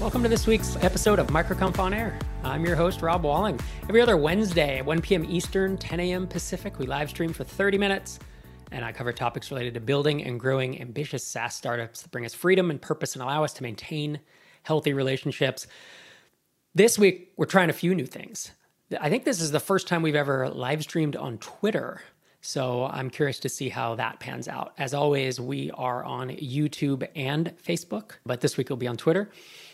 Welcome to this week's episode of MicroConf On Air. I'm your host, Rob Walling. Every other Wednesday at 1 p.m. Eastern, 10 a.m. Pacific, we live stream for 30 minutes, and I cover topics related to building and growing ambitious SaaS startups that bring us freedom and purpose and allow us to maintain healthy relationships. This week, we're trying a few new things. I think this is the first time we've ever live streamed on Twitter. So I'm curious to see how that pans out. As always, we are on YouTube and Facebook, but this week we'll be on Twitter.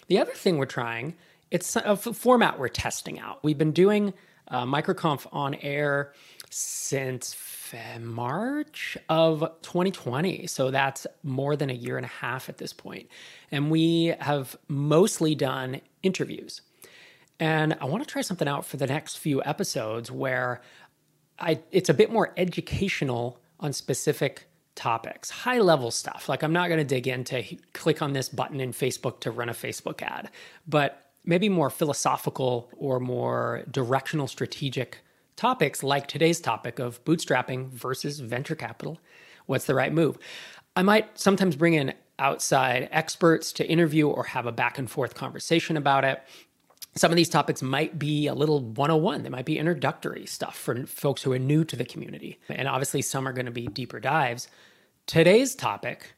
The other thing we're trying, it's a format we're testing out. We've been doing uh, MicroConf on air since March of 2020. So that's more than a year and a half at this point. And we have mostly done interviews. And I want to try something out for the next few episodes where I it's a bit more educational on specific topics, high level stuff. Like I'm not going to dig into click on this button in Facebook to run a Facebook ad, but maybe more philosophical or more directional strategic topics like today's topic of bootstrapping versus venture capital. What's the right move? I might sometimes bring in outside experts to interview or have a back and forth conversation about it. Some of these topics might be a little 101. They might be introductory stuff for folks who are new to the community. And obviously, some are going to be deeper dives. Today's topic,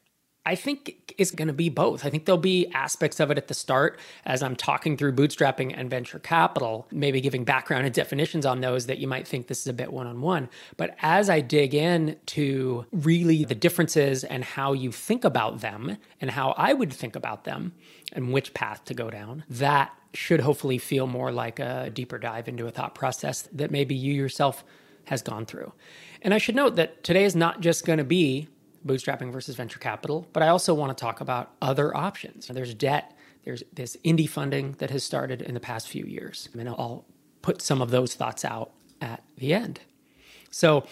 I think, is going to be both. I think there'll be aspects of it at the start as I'm talking through bootstrapping and venture capital, maybe giving background and definitions on those that you might think this is a bit one on one. But as I dig in to really the differences and how you think about them and how I would think about them and which path to go down, that should hopefully feel more like a deeper dive into a thought process that maybe you yourself has gone through. And I should note that today is not just going to be bootstrapping versus venture capital, but I also want to talk about other options. There's debt, there's this indie funding that has started in the past few years. And I'll put some of those thoughts out at the end. So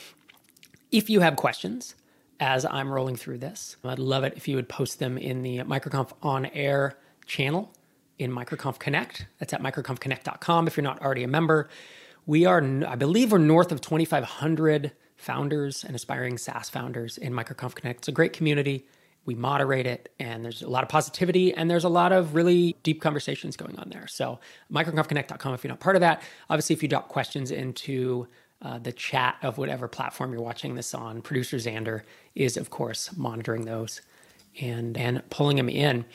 if you have questions as I'm rolling through this, I'd love it if you would post them in the MicroConf on air channel in MicroConf Connect. That's at microconfconnect.com if you're not already a member. We are, I believe, we're north of 2,500 founders and aspiring SaaS founders in MicroConf Connect. It's a great community. We moderate it, and there's a lot of positivity, and there's a lot of really deep conversations going on there. So, microconfconnect.com if you're not part of that. Obviously, if you drop questions into uh, the chat of whatever platform you're watching this on, producer Xander is, of course, monitoring those and and pulling them in.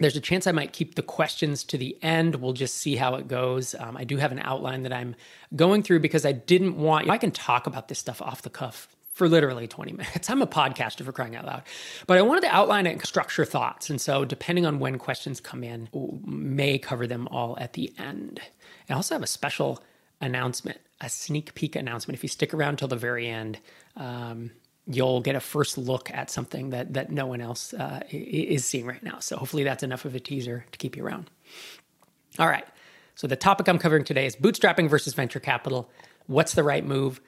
There's a chance I might keep the questions to the end. We'll just see how it goes. Um, I do have an outline that I'm going through because I didn't want, I can talk about this stuff off the cuff for literally 20 minutes. I'm a podcaster for crying out loud. But I wanted to outline it and structure thoughts. And so, depending on when questions come in, may cover them all at the end. I also have a special announcement, a sneak peek announcement. If you stick around till the very end, um, you'll get a first look at something that that no one else uh, is seeing right now. So hopefully that's enough of a teaser to keep you around. All right. So the topic I'm covering today is bootstrapping versus venture capital. What's the right move?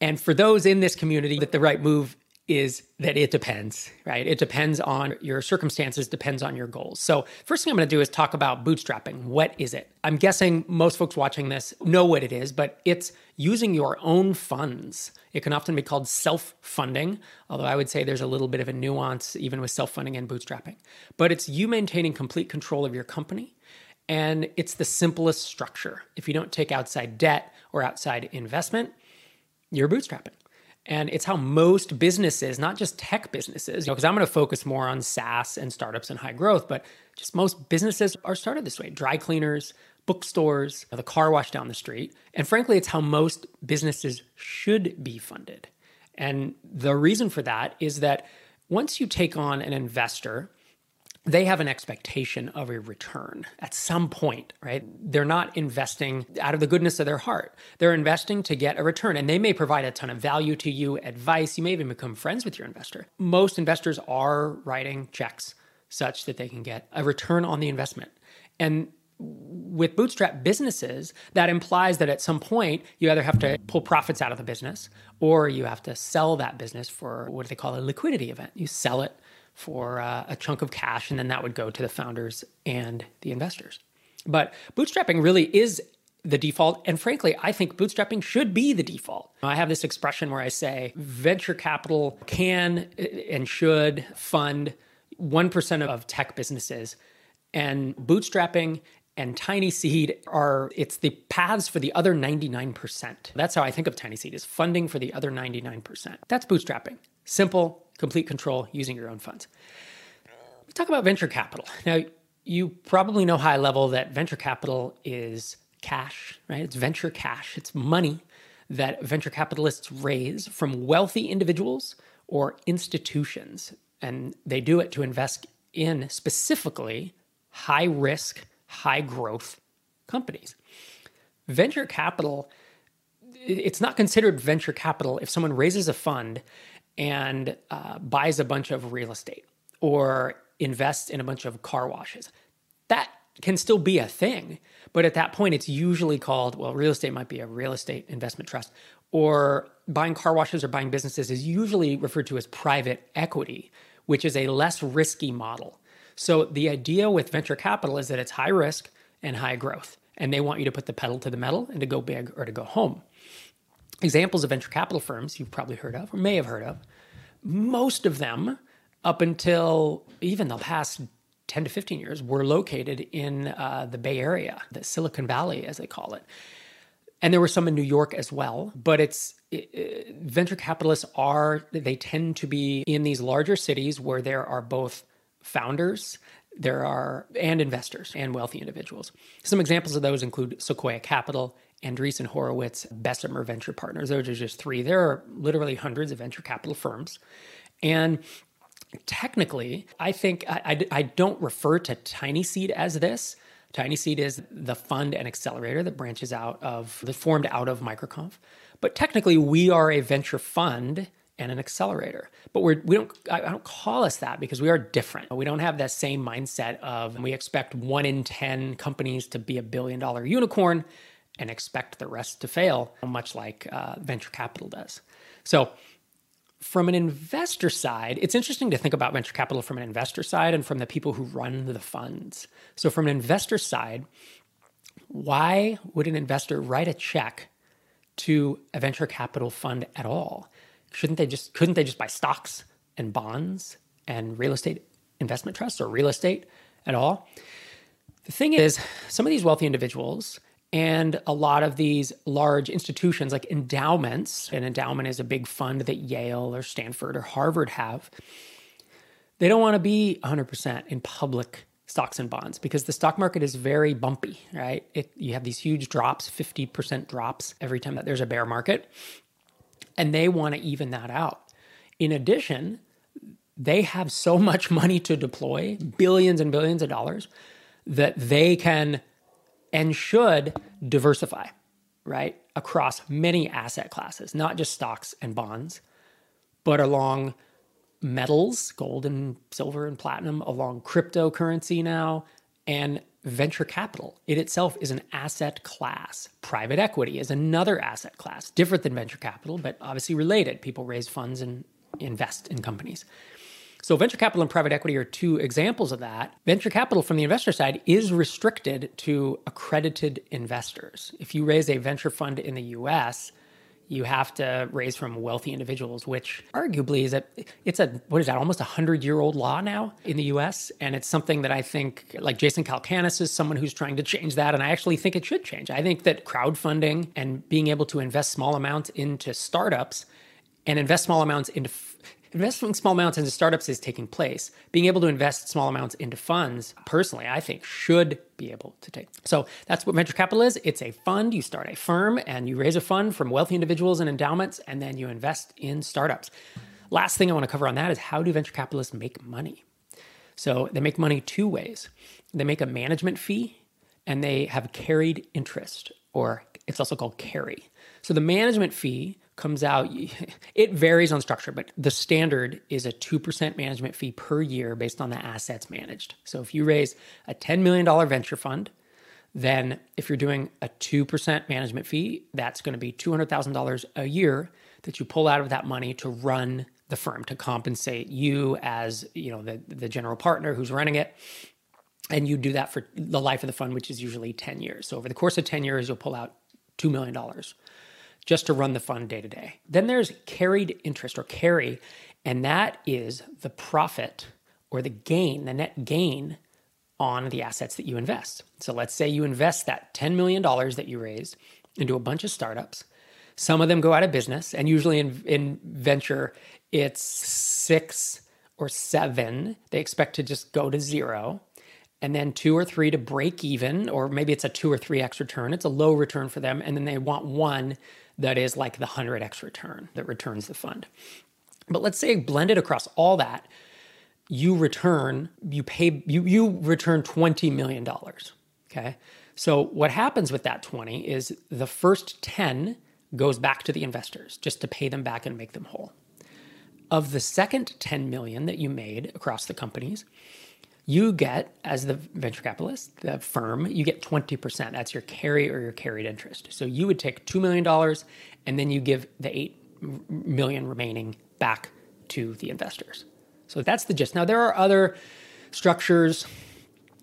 And for those in this community, that the right move is that it depends, right? It depends on your circumstances, depends on your goals. So, first thing I'm going to do is talk about bootstrapping. What is it? I'm guessing most folks watching this know what it is, but it's using your own funds. It can often be called self funding, although I would say there's a little bit of a nuance even with self funding and bootstrapping. But it's you maintaining complete control of your company. And it's the simplest structure. If you don't take outside debt or outside investment, you're bootstrapping. And it's how most businesses, not just tech businesses, because you know, I'm going to focus more on SaaS and startups and high growth, but just most businesses are started this way dry cleaners, bookstores, the car wash down the street. And frankly, it's how most businesses should be funded. And the reason for that is that once you take on an investor, they have an expectation of a return at some point, right? They're not investing out of the goodness of their heart. They're investing to get a return, and they may provide a ton of value to you, advice. You may even become friends with your investor. Most investors are writing checks such that they can get a return on the investment. And with bootstrap businesses, that implies that at some point you either have to pull profits out of the business or you have to sell that business for what do they call a liquidity event. You sell it for uh, a chunk of cash, and then that would go to the founders and the investors. But bootstrapping really is the default. And frankly, I think bootstrapping should be the default. I have this expression where I say venture capital can and should fund 1% of tech businesses And bootstrapping and tiny seed are it's the paths for the other 99%. That's how I think of tiny seed is funding for the other 99%. That's bootstrapping. Simple, complete control using your own funds. We talk about venture capital. Now, you probably know high level that venture capital is cash, right? It's venture cash. It's money that venture capitalists raise from wealthy individuals or institutions. And they do it to invest in specifically high risk, high growth companies. Venture capital, it's not considered venture capital if someone raises a fund and uh, buys a bunch of real estate or invests in a bunch of car washes. That can still be a thing, but at that point, it's usually called well, real estate might be a real estate investment trust, or buying car washes or buying businesses is usually referred to as private equity, which is a less risky model. So the idea with venture capital is that it's high risk and high growth, and they want you to put the pedal to the metal and to go big or to go home. Examples of venture capital firms you've probably heard of or may have heard of, most of them up until even the past 10 to 15 years were located in uh, the Bay Area, the Silicon Valley, as they call it. And there were some in New York as well. But it's it, venture capitalists are, they tend to be in these larger cities where there are both founders there are and investors and wealthy individuals. Some examples of those include Sequoia Capital, Andreessen Horowitz, Bessemer Venture Partners. Those are just three. There are literally hundreds of venture capital firms. And technically, I think I, I, I don't refer to Tiny Seed as this. Tiny Seed is the fund and accelerator that branches out of, that formed out of MicroConf. But technically, we are a venture fund and an accelerator. But we're, we don't, I don't call us that because we are different. We don't have that same mindset of we expect one in 10 companies to be a billion dollar unicorn and expect the rest to fail, much like uh, venture capital does. So from an investor side, it's interesting to think about venture capital from an investor side and from the people who run the funds. So, from an investor side, why would an investor write a check to a venture capital fund at all? Shouldn't they just couldn't they just buy stocks and bonds and real estate investment trusts or real estate at all? The thing is, some of these wealthy individuals and a lot of these large institutions like endowments, an endowment is a big fund that Yale or Stanford or Harvard have. They don't want to be 100% in public stocks and bonds because the stock market is very bumpy, right? It, you have these huge drops, 50% drops every time that there's a bear market. And they want to even that out. In addition, they have so much money to deploy, billions and billions of dollars, that they can and should diversify, right? Across many asset classes, not just stocks and bonds, but along metals, gold and silver and platinum, along cryptocurrency now, and venture capital. It itself is an asset class. Private equity is another asset class, different than venture capital, but obviously related. People raise funds and invest in companies. So, venture capital and private equity are two examples of that. Venture capital from the investor side is restricted to accredited investors. If you raise a venture fund in the US, you have to raise from wealthy individuals, which arguably is a it's a what is that almost a hundred year old law now in the U.S. And it's something that I think like Jason Calacanis is someone who's trying to change that, and I actually think it should change. I think that crowdfunding and being able to invest small amounts into startups and invest small amounts into investing small amounts into startups is taking place. Being able to invest small amounts into funds, personally, I think should be able to take. So that's what venture capital is. It's a fund. You start a firm and you raise a fund from wealthy individuals and endowments, and then you invest in startups. Last thing I want to cover on that is how do venture capitalists make money? So they make money two ways. They make a management fee and they have carried interest, or it's also called carry. So the management fee comes out, it varies on structure, but the standard is a 2% management fee per year based on the assets managed. So if you raise a $10 million venture fund, then if you're doing a 2% management fee, that's going to be $200,000 a year that you pull out of that money to run the firm to compensate you as, you know, the, the general partner who's running it. And you do that for the life of the fund, which is usually 10 years. So over the course of 10 years, you'll pull out $2 million just to run the fund day to day. Then there's carried interest or carry, and that is the profit or the gain, the net gain on the assets that you invest. So let's say you invest that $10 million that you raised into a bunch of startups. Some of them go out of business, and usually in, in venture, it's six or seven. They expect to just go to zero, and then two or three to break even, or maybe it's a two or three X return. It's a low return for them, and then they want one that is like the 100x return that returns the fund. But let's say blended across all that, you return, you pay, you, you return $20 million. Okay. So what happens with that 20 is the first 10 goes back to the investors just to pay them back and make them whole. Of the second 10 million that you made across the companies, you get, as the venture capitalist, the firm, you get 20%. That's your carry or your carried interest. So you would take $2 million and then you give the 8 million remaining back to the investors. So that's the gist. Now, there are other structures.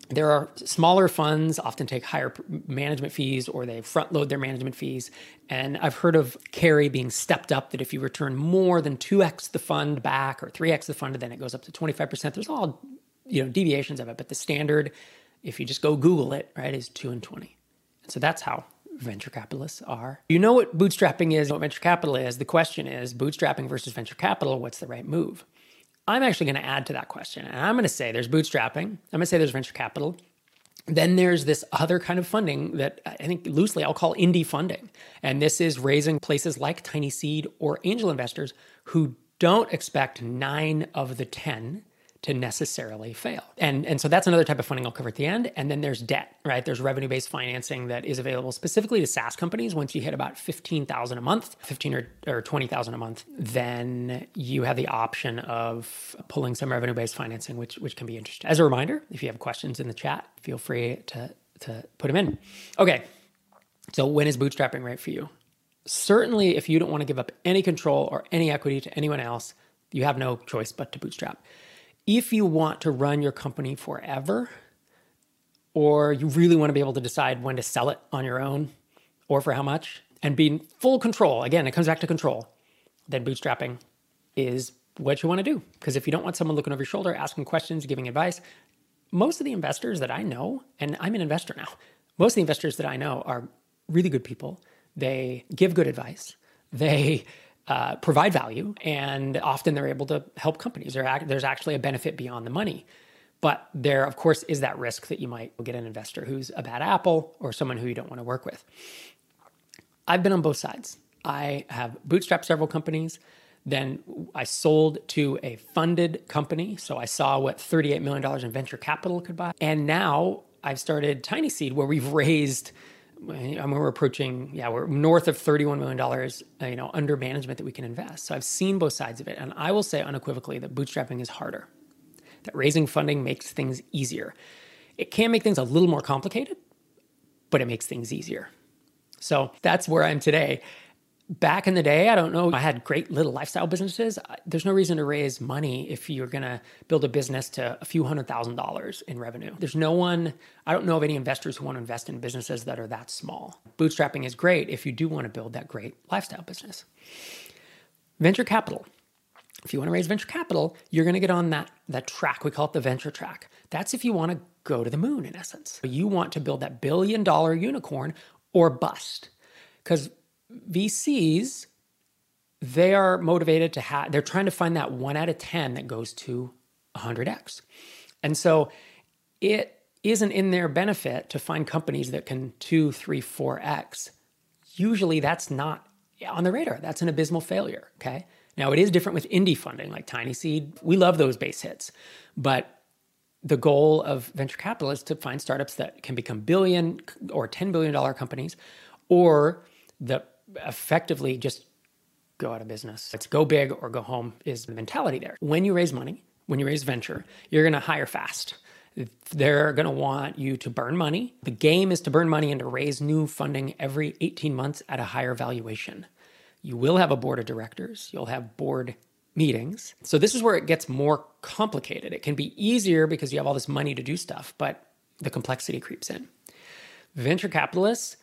There are smaller funds often take higher management fees or they front load their management fees. And I've heard of carry being stepped up that if you return more than 2x the fund back or 3x the fund, then it goes up to 25%. There's all you know deviations of it, but the standard, if you just go Google it, right, is 2 and 20. And so that's how venture capitalists are. You know what bootstrapping is, what venture capital is. The question is bootstrapping versus venture capital, what's the right move? I'm actually going to add to that question. And I'm going to say there's bootstrapping. I'm going to say there's venture capital. Then there's this other kind of funding that I think loosely I'll call indie funding. And this is raising places like Tiny Seed or angel investors who don't expect nine of the 10 to necessarily fail. And, and so that's another type of funding I'll cover at the end. And then there's debt, right? There's revenue based financing that is available specifically to SaaS companies. Once you hit about 15,000 a month, 15 or, or 20,000 a month, then you have the option of pulling some revenue based financing, which, which can be interesting. As a reminder, if you have questions in the chat, feel free to, to put them in. Okay. So when is bootstrapping right for you? Certainly, if you don't want to give up any control or any equity to anyone else, you have no choice but to bootstrap if you want to run your company forever, or you really want to be able to decide when to sell it on your own or for how much, and be in full control, again, it comes back to control, then bootstrapping is what you want to do. Because if you don't want someone looking over your shoulder, asking questions, giving advice, most of the investors that I know, and I'm an investor now, most of the investors that I know are really good people. They give good advice. They uh, provide value, and often they're able to help companies. there's actually a benefit beyond the money. But there, of course, is that risk that you might get an investor who's a bad apple or someone who you don't want to work with. I've been on both sides. I have bootstrapped several companies. Then I sold to a funded company. So I saw what $38 million in venture capital could buy. And now I've started Tiny Seed, where we've raised I mean, we're approaching, yeah, we're north of $31 million, uh, you know, under management that we can invest. So I've seen both sides of it. And I will say unequivocally that bootstrapping is harder, that raising funding makes things easier. It can make things a little more complicated, but it makes things easier. So that's where I'm today back in the day, I don't know, I had great little lifestyle businesses. There's no reason to raise money if you're going to build a business to a few hundred thousand dollars in revenue. There's no one, I don't know of any investors who want to invest in businesses that are that small. Bootstrapping is great if you do want to build that great lifestyle business. Venture capital. If you want to raise venture capital, you're going to get on that, that track. We call it the venture track. That's if you want to go to the moon, in essence. You want to build that billion dollar unicorn or bust. Because VCs, they are motivated to have, they're trying to find that one out of 10 that goes to 100x. And so it isn't in their benefit to find companies that can two, three, four X. Usually that's not on the radar. That's an abysmal failure. Okay. Now it is different with indie funding like Tiny Seed. We love those base hits. But the goal of venture capitalists to find startups that can become billion or $10 billion companies or that effectively just go out of business. It's go big or go home is the mentality there. When you raise money, when you raise venture, you're going to hire fast. They're going to want you to burn money. The game is to burn money and to raise new funding every 18 months at a higher valuation. You will have a board of directors, you'll have board meetings. So, this is where it gets more complicated. It can be easier because you have all this money to do stuff, but the complexity creeps in. Venture capitalists,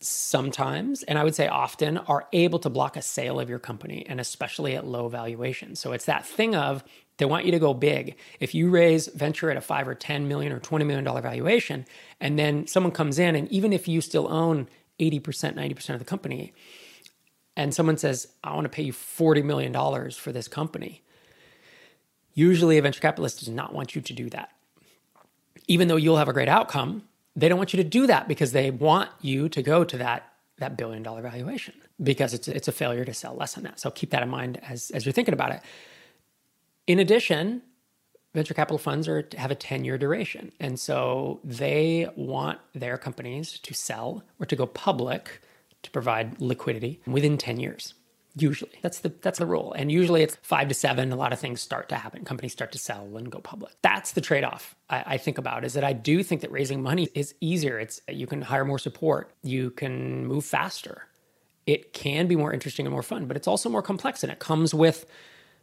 sometimes, and I would say often, are able to block a sale of your company, and especially at low valuation. So it's that thing of they want you to go big. If you raise venture at a five or 10 million or 20 million dollar valuation, and then someone comes in, and even if you still own 80%, 90% of the company, and someone says, I want to pay you $40 million for this company, usually a venture capitalist does not want you to do that. Even though you'll have a great outcome, they don't want you to do that because they want you to go to that that billion dollar valuation because it's it's a failure to sell less than that. So keep that in mind as as you're thinking about it. In addition, venture capital funds are have a 10 year duration. And so they want their companies to sell or to go public to provide liquidity within 10 years. Usually, that's the that's the rule, and usually it's five to seven. A lot of things start to happen. Companies start to sell and go public. That's the trade off I, I think about. Is that I do think that raising money is easier. It's you can hire more support. You can move faster. It can be more interesting and more fun, but it's also more complex, and it comes with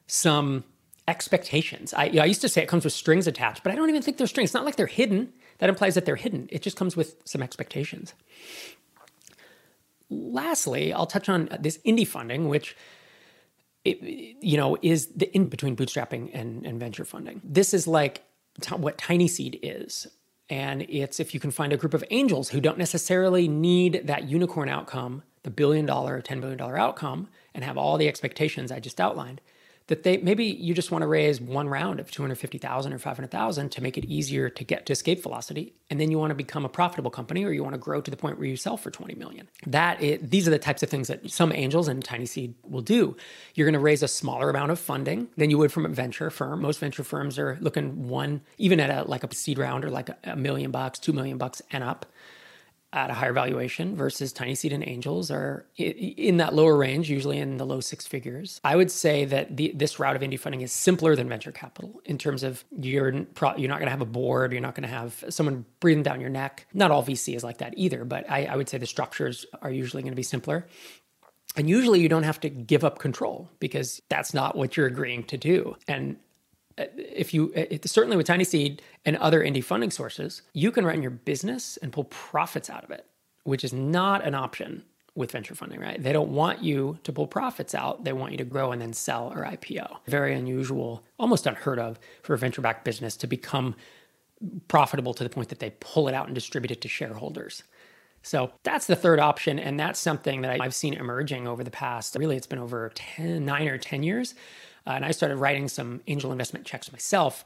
some expectations. I, you know, I used to say it comes with strings attached, but I don't even think they're strings. It's not like they're hidden. That implies that they're hidden. It just comes with some expectations lastly, I'll touch on this indie funding, which it, you know is the in between bootstrapping and, and venture funding. This is like t- what Tiny Seed is. And it's if you can find a group of angels who don't necessarily need that unicorn outcome, the billion dollar, $10 billion outcome, and have all the expectations I just outlined, that they maybe you just want to raise one round of 250,000 or 500,000 to make it easier to get to escape velocity and then you want to become a profitable company or you want to grow to the point where you sell for 20 million. That is, these are the types of things that some angels and tiny seed will do. You're going to raise a smaller amount of funding than you would from a venture firm. Most venture firms are looking one even at a like a seed round or like a, a million bucks, 2 million bucks and up at a higher valuation versus tiny seed and angels are in that lower range, usually in the low six figures. I would say that the, this route of indie funding is simpler than venture capital in terms of you're you're not going to have a board, you're not going to have someone breathing down your neck. Not all VC is like that either, but I, I would say the structures are usually going to be simpler. And usually you don't have to give up control because that's not what you're agreeing to do. And if you eh, it, certainly with tiny seed and other indie funding sources you can run your business and pull profits out of it which is not an option with venture funding right? They don't want you to pull profits out. They want you to grow and then sell or ipo very unusual almost unheard of for a venture backed business to become profitable to the point that they pull it out and distribute it to shareholders. So that's the third option. And that's something that I've seen emerging over the past, really, it's been over 10, nine or 10 years uh, and I started writing some angel investment checks myself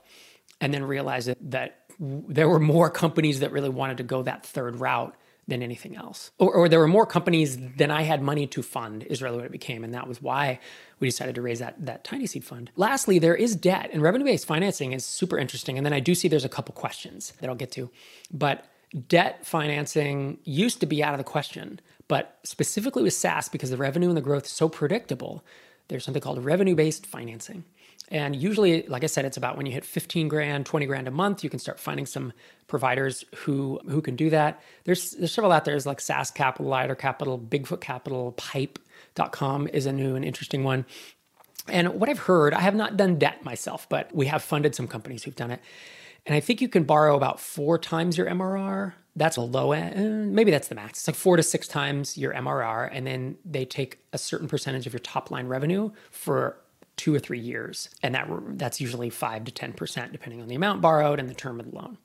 and then realized that, that there were more companies that really wanted to go that third route than anything else. Or, or, there were more companies than I had money to fund, is really what it became. And that was why we decided to raise that, that tiny seed fund. Lastly, there is debt, and revenue based financing is super interesting. And then I do see there's a couple questions that I'll get to. But debt financing used to be out of the question, but specifically with SaaS, because the revenue and the growth is so predictable, there's something called revenue based financing. And usually, like I said, it's about when you hit 15 grand, 20 grand a month, you can start finding some providers who who can do that. There's there's several out there. There's like SaaS Capital, Lighter Capital, Bigfoot Capital, Pipe.com is a new and interesting one. And what I've heard, I have not done debt myself, but we have funded some companies who've done it. And I think you can borrow about four times your MRR that's a low end. Uh, maybe that's the max. It's like four to six times your MRR, and then they take a certain percentage of your top line revenue for two or three years, and that that's usually five to ten percent, depending on the amount borrowed and the term of the loan.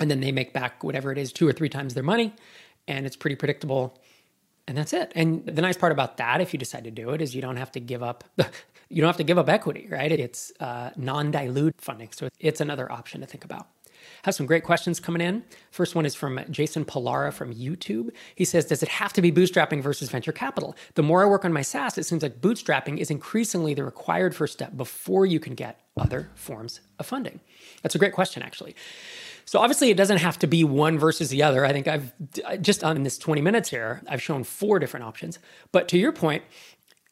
And then they make back whatever it is two or three times their money, and it's pretty predictable. And that's it. And the nice part about that, if you decide to do it, is you don't have to give up. you don't have to give up equity, right? It's uh, non-dilute funding, so it's another option to think about. Have some great questions coming in. First one is from Jason Polara from YouTube. He says, Does it have to be bootstrapping versus venture capital? The more I work on my SaaS, it seems like bootstrapping is increasingly the required first step before you can get other forms of funding. That's a great question, actually. So obviously, it doesn't have to be one versus the other. I think I've just on this 20 minutes here, I've shown four different options. But to your point,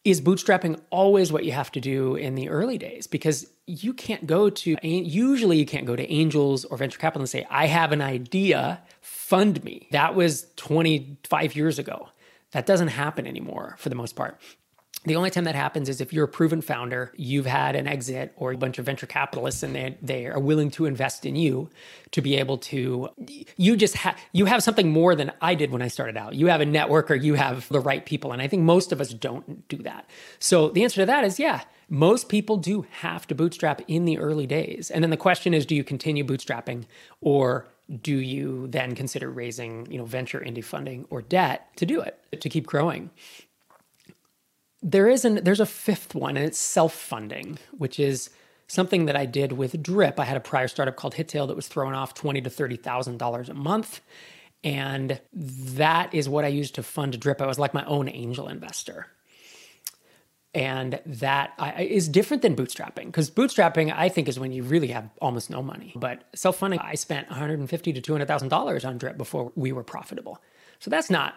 is bootstrapping always what you have to do in the early days? Because you can't go to, usually, you can't go to angels or venture capital and say, I have an idea, fund me. That was 25 years ago. That doesn't happen anymore for the most part. The only time that happens is if you're a proven founder, you've had an exit or a bunch of venture capitalists and they, they are willing to invest in you to be able to you just have you have something more than I did when I started out. You have a network or you have the right people and I think most of us don't do that. So the answer to that is yeah, most people do have to bootstrap in the early days. And then the question is do you continue bootstrapping or do you then consider raising, you know, venture indie funding or debt to do it, to keep growing? There is an there's a fifth one and it's self-funding which is something that i did with drip. I had a prior startup called hittail that was throwing off 20 to 30 thousand dollars a month. And that is what i used to fund drip. I was like my own angel investor. And that is different than bootstrapping because bootstrapping i think is when you really have almost no money. But self-funding i spent 150 to 200000 dollars on drip before we were profitable. So that's not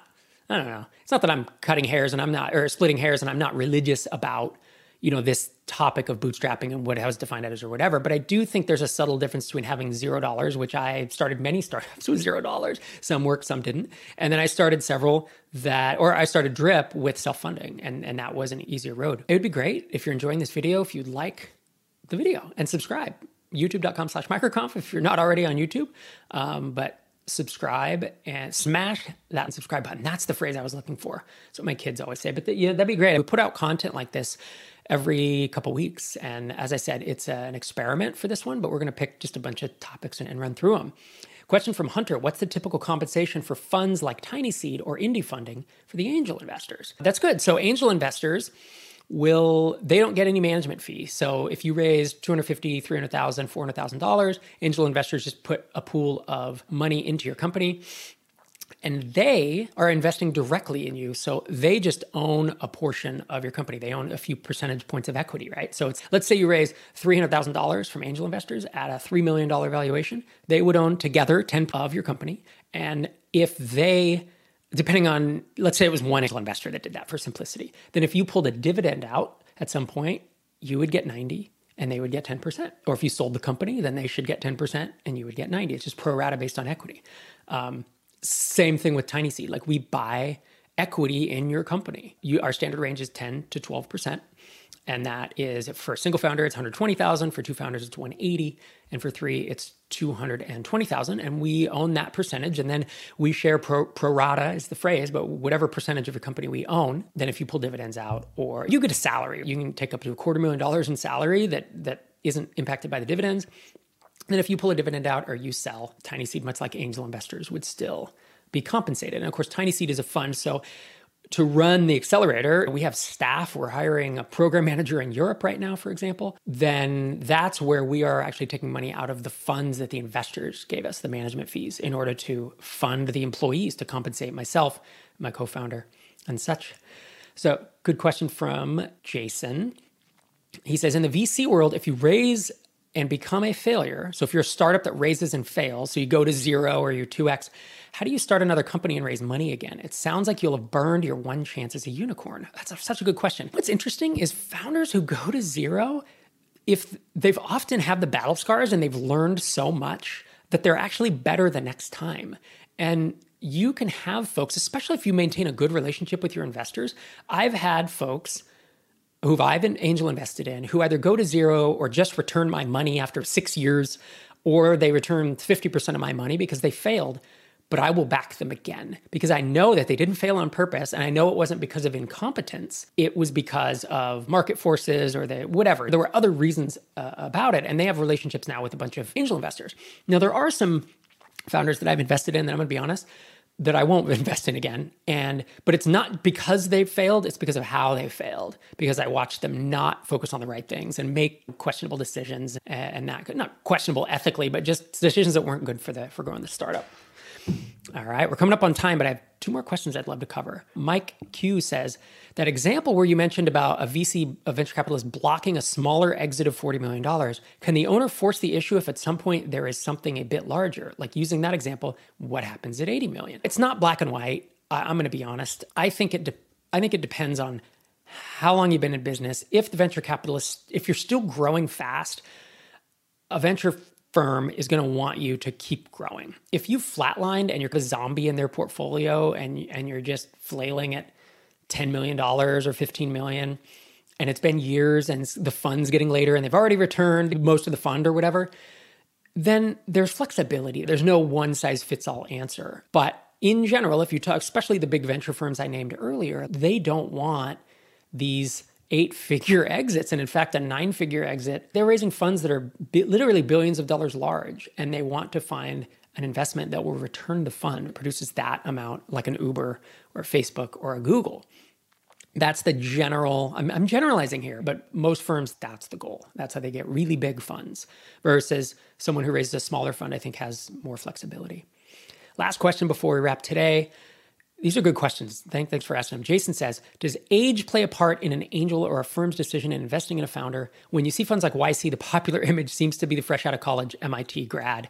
I don't know. It's not that I'm cutting hairs and I'm not, or splitting hairs and I'm not religious about, you know, this topic of bootstrapping and what it was defined as or whatever. But I do think there's a subtle difference between having zero dollars, which I started many startups with zero dollars. Some worked, some didn't. And then I started several that, or I started Drip with self funding, and, and that was an easier road. It would be great if you're enjoying this video, if you'd like the video and subscribe. YouTube.com slash microconf if you're not already on YouTube. Um, but subscribe and smash that subscribe button. That's the phrase I was looking for. That's what my kids always say. But the, yeah, that'd be great. We put out content like this every couple weeks. And as I said, it's an experiment for this one, but we're going to pick just a bunch of topics and, and run through them. Question from Hunter What's the typical compensation for funds like Tiny Seed or indie funding for the angel investors? That's good. So, angel investors will they don't get any management fee. So if you raise 250, 300,000, 400,000 dollars, angel investors just put a pool of money into your company and they are investing directly in you. So they just own a portion of your company. They own a few percentage points of equity, right? So it's let's say you raise $300,000 from angel investors at a $3 million valuation. They would own together 10 of your company. And if they depending on, let's say it was one angel investor that did that for simplicity, then if you pulled a dividend out at some point, you would get 90 and they would get 10%. Or if you sold the company, then they should get 10% and you would get 90. It's just pro rata based on equity. Um, same thing with Tiny Seed. Like we buy equity in your company. You, our standard range is 10 to 12% and that is for a single founder it's 120,000 for two founders it's 180 and for three it's 220,000 and we own that percentage and then we share pro, pro rata is the phrase but whatever percentage of a company we own then if you pull dividends out or you get a salary you can take up to a quarter million dollars in salary that that isn't impacted by the dividends. Then if you pull a dividend out or you sell tiny seed much like angel investors would still be compensated. And of course tiny seed is a fund so to run the accelerator, we have staff, we're hiring a program manager in Europe right now, for example, then that's where we are actually taking money out of the funds that the investors gave us, the management fees, in order to fund the employees to compensate myself, my co founder, and such. So, good question from Jason. He says In the VC world, if you raise and become a failure, so if you're a startup that raises and fails, so you go to zero or you're 2x, how do you start another company and raise money again? It sounds like you'll have burned your one chance as a unicorn. That's a, such a good question. What's interesting is founders who go to zero, if they've often had the battle scars and they've learned so much that they're actually better the next time. And you can have folks, especially if you maintain a good relationship with your investors. I've had folks who I've been angel invested in who either go to zero or just return my money after six years, or they return 50% of my money because they failed but I will back them again because I know that they didn't fail on purpose. And I know it wasn't because of incompetence. It was because of market forces or the whatever. There were other reasons uh, about it. And they have relationships now with a bunch of angel investors. Now, there are some founders that I've invested in that I'm going to be honest that I won't invest in again. And but it's not because they've failed, it's because of how they failed. Because I watched them not focus on the right things and make questionable decisions and not not questionable ethically, but just decisions that weren't good for the for growing the startup. All right, we're coming up on time, but I have two more questions I'd love to cover. Mike Q says that example where you mentioned about a VC, a venture capitalist blocking a smaller exit of $40 million, can the owner force the issue if at some point there is something a bit larger? Like using that example, what happens at 80 million? It's not black and white. I, am going to be honest. I think it. De- I think it depends on how long you've been in business. If the venture capitalist, if you're still growing fast, a venture firm is going to want you to keep growing. If you flatlined and you're a zombie in their portfolio and and you're just flailing at $10 million or 15 million and it's been years and the fund's getting later and they've already returned most of the fund or whatever, then there's flexibility. There's no one size fits all answer. But in general, if you talk, especially the big venture firms I named earlier, they don't want these eight figure exits. And in fact, a nine figure exit, they're raising funds that are literally billions of dollars large. And they want to find an investment that will return the fund, produces that amount, like an Uber or Facebook or a Google. That's the general, I'm, I'm generalizing here, but most firms, that's the goal. That's how they get really big funds versus someone who raises a smaller fund, I think has more flexibility. Last question before we wrap today. These are good questions. Thank, thanks for asking them. Jason says Does age play a part in an angel or a firm's decision in investing in a founder? When you see funds like YC, the popular image seems to be the fresh out of college MIT grad.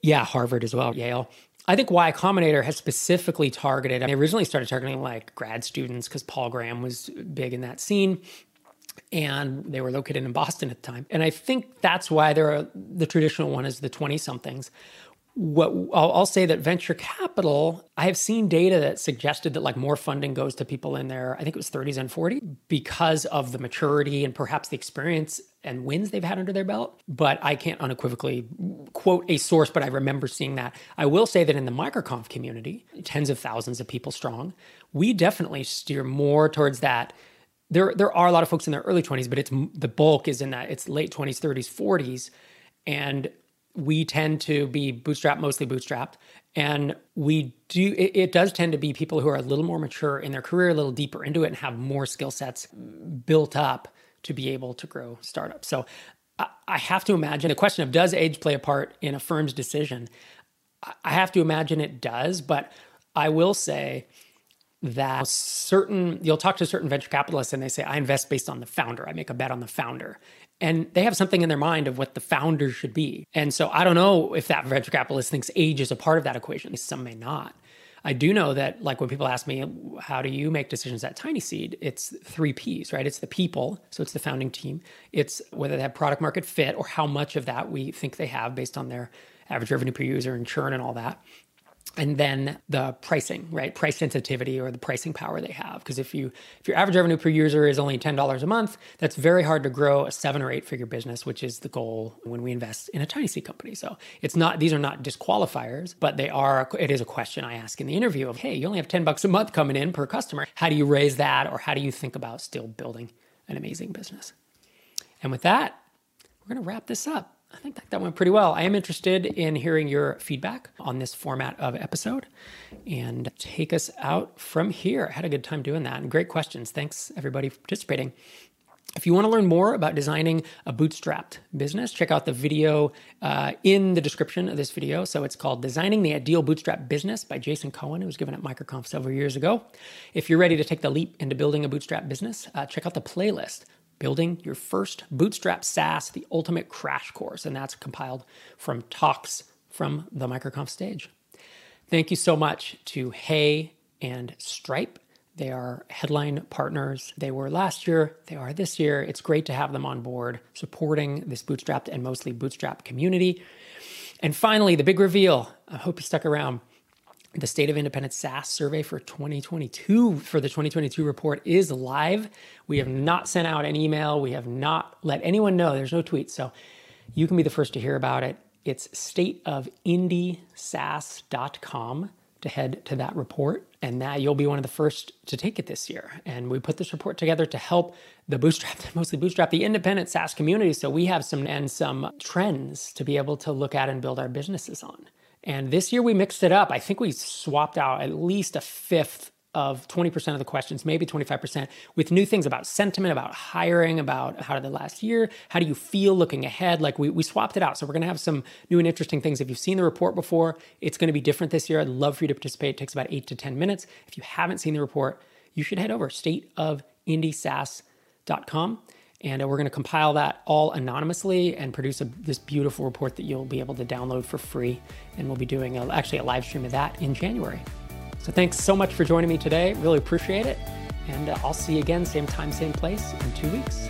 Yeah, Harvard as well, Yale. I think Y Combinator has specifically targeted, I mean, originally started targeting like grad students because Paul Graham was big in that scene. And they were located in Boston at the time. And I think that's why there are the traditional one is the 20 somethings what I'll, I'll, say that venture capital, I have seen data that suggested that like more funding goes to people in their, I think it was 30s and 40 because of the maturity and perhaps the experience and wins they've had under their belt. But I can't unequivocally quote a source, but I remember seeing that. I will say that in the microconf community, tens of thousands of people strong, we definitely steer more towards that. There, there are a lot of folks in their early 20s, but it's the bulk is in that it's late 20s, 30s, 40s. And we tend to be bootstrapped, mostly bootstrapped. And we do, it, it, does tend to be people who are a little more mature in their career, a little deeper into it, and have more skill sets built up to be able to grow startups. So I, I have to imagine the question of does age play a part in a firm's decision? I have to imagine it does, but I will say that certain you'll talk to certain venture capitalists and they say i invest based on the founder i make a bet on the founder and they have something in their mind of what the founder should be. And so I don't know if that venture capitalist thinks age is a part of that equation. Some may not. I do know that, like when people ask me, how do you make decisions at Tiny Seed? It's three P's, right? It's the people. So it's the founding team. It's whether they have product market fit or how much of that we think they have based on their average revenue per user and churn and all that and then the pricing right? Price sensitivity or the pricing power they have. Because if you if your average revenue per user is only $10 a month that's very hard to grow a seven or eight figure business which is the goal when we invest in a tiny seed company. So it's not these are not disqualifiers but they are it is a question i ask in the interview of hey you only have 10 bucks a month coming in per customer. How do you raise that or how do you think about still building an amazing business? And with that we're going to wrap this up I think that, that went pretty well. I am interested in hearing your feedback on this format of episode and take us out from here. I had a good time doing that and great questions. Thanks everybody for participating. If you want to learn more about designing a bootstrapped business, check out the video uh, in the description of this video. So it's called Designing the Ideal Bootstrap Business by Jason Cohen. It was given at MicroConf several years ago. If you're ready to take the leap into building a bootstrap business, uh, check out the playlist Building Your First Bootstrap SaaS, the Ultimate Crash Course. And that's compiled from talks from the MicroConf stage. Thank you so much to Hey and Stripe. They are headline partners. They were last year, they are this year. It's great to have them on board supporting this bootstrapped and mostly bootstrap community. And finally, the big reveal. I hope you stuck around. The State of Independent SaaS survey for 2022 for the 2022 report is live. We have not sent out an email. We have not let anyone know. There's no tweet. So you can be the first to hear about it. It's stateofindiesaas.com to head to that report. And that you'll be one of the first to take it this year. And we put this report together to help the bootstrap, mostly bootstrap, the independent SaaS community. So we have some and some trends to be able to look at and build our businesses on. And this year we mixed it up. I think we swapped out at least a fifth of 20% of the questions, maybe 25%, with new things about sentiment, about hiring, about how did the last year, how do you feel looking ahead? Like we, we swapped it out. So we're going to have some new and interesting things. If you've seen the report before, it's going to be different this year. I'd love for you to participate. It takes about eight to 10 minutes. If you haven't seen the report, you should head over stateofindiesaas.com and we're going to compile that all anonymously and produce a, this beautiful report that you'll be able to download for free. And we'll be doing a, actually a live stream of that in January. So thanks so much for joining me today. Really appreciate it. And uh, I'll see you again, same time, same place in two weeks.